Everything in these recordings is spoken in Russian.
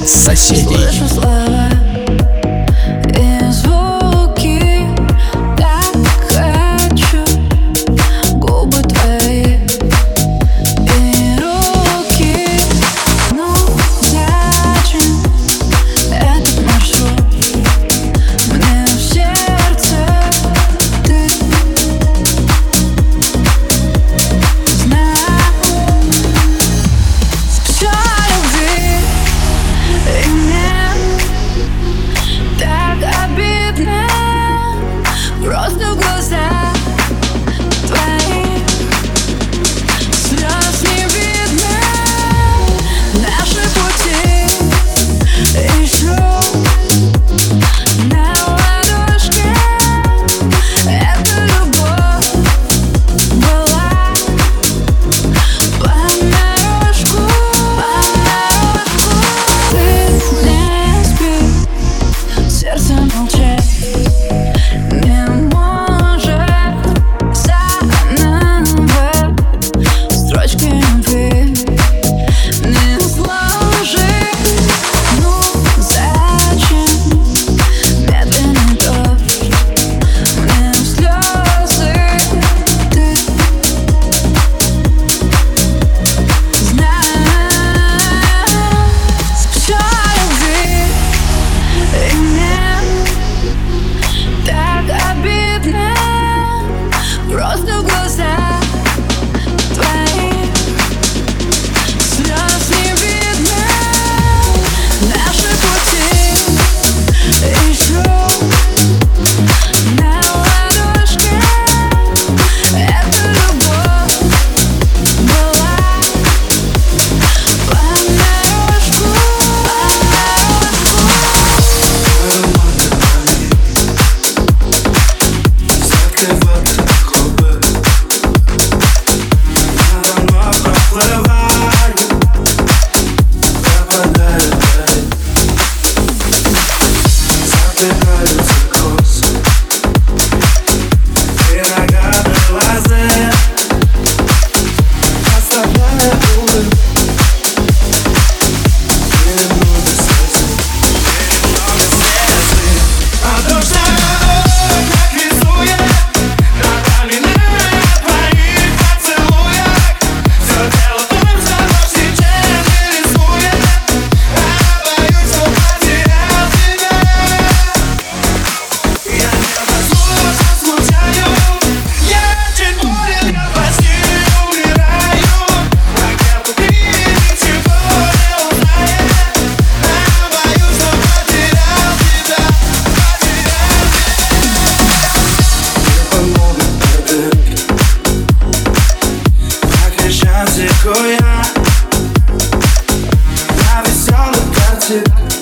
你三兄弟 to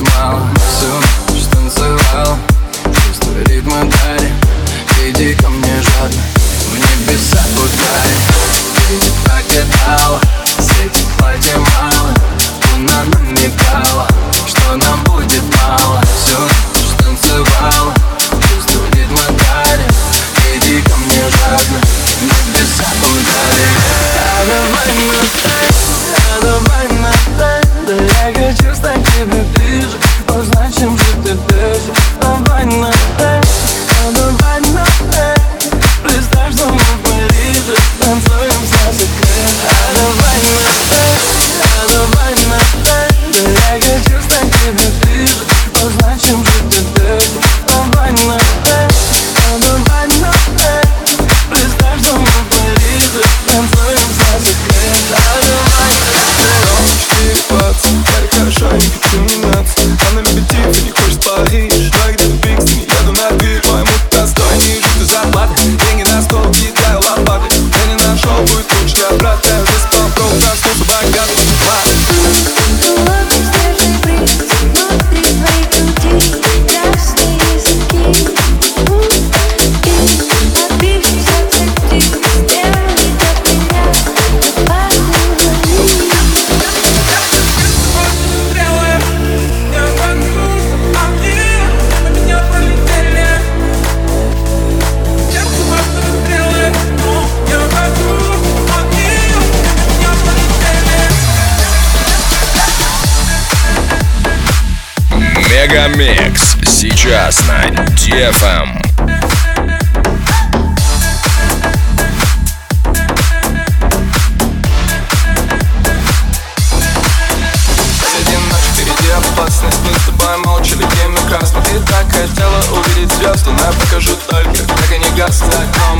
мало Все, что танцевал. Чувство ритма дари Иди ко мне жадно. В небеса ударь Ты не покидала Сети платья мало Луна нагнетала Что нам будет мало? Все, что танцевал. Чувство ритма дари Иди ко мне жадно. В небеса ударь. Давай на а Давай правда Я хочу стать тебе ближе. Узнать, чем же ты дышишь Давай на FM. опасность? Мы с тобой молча летим красный Ты так хотела увидеть звезды Но я покажу только, как они гасят за окном.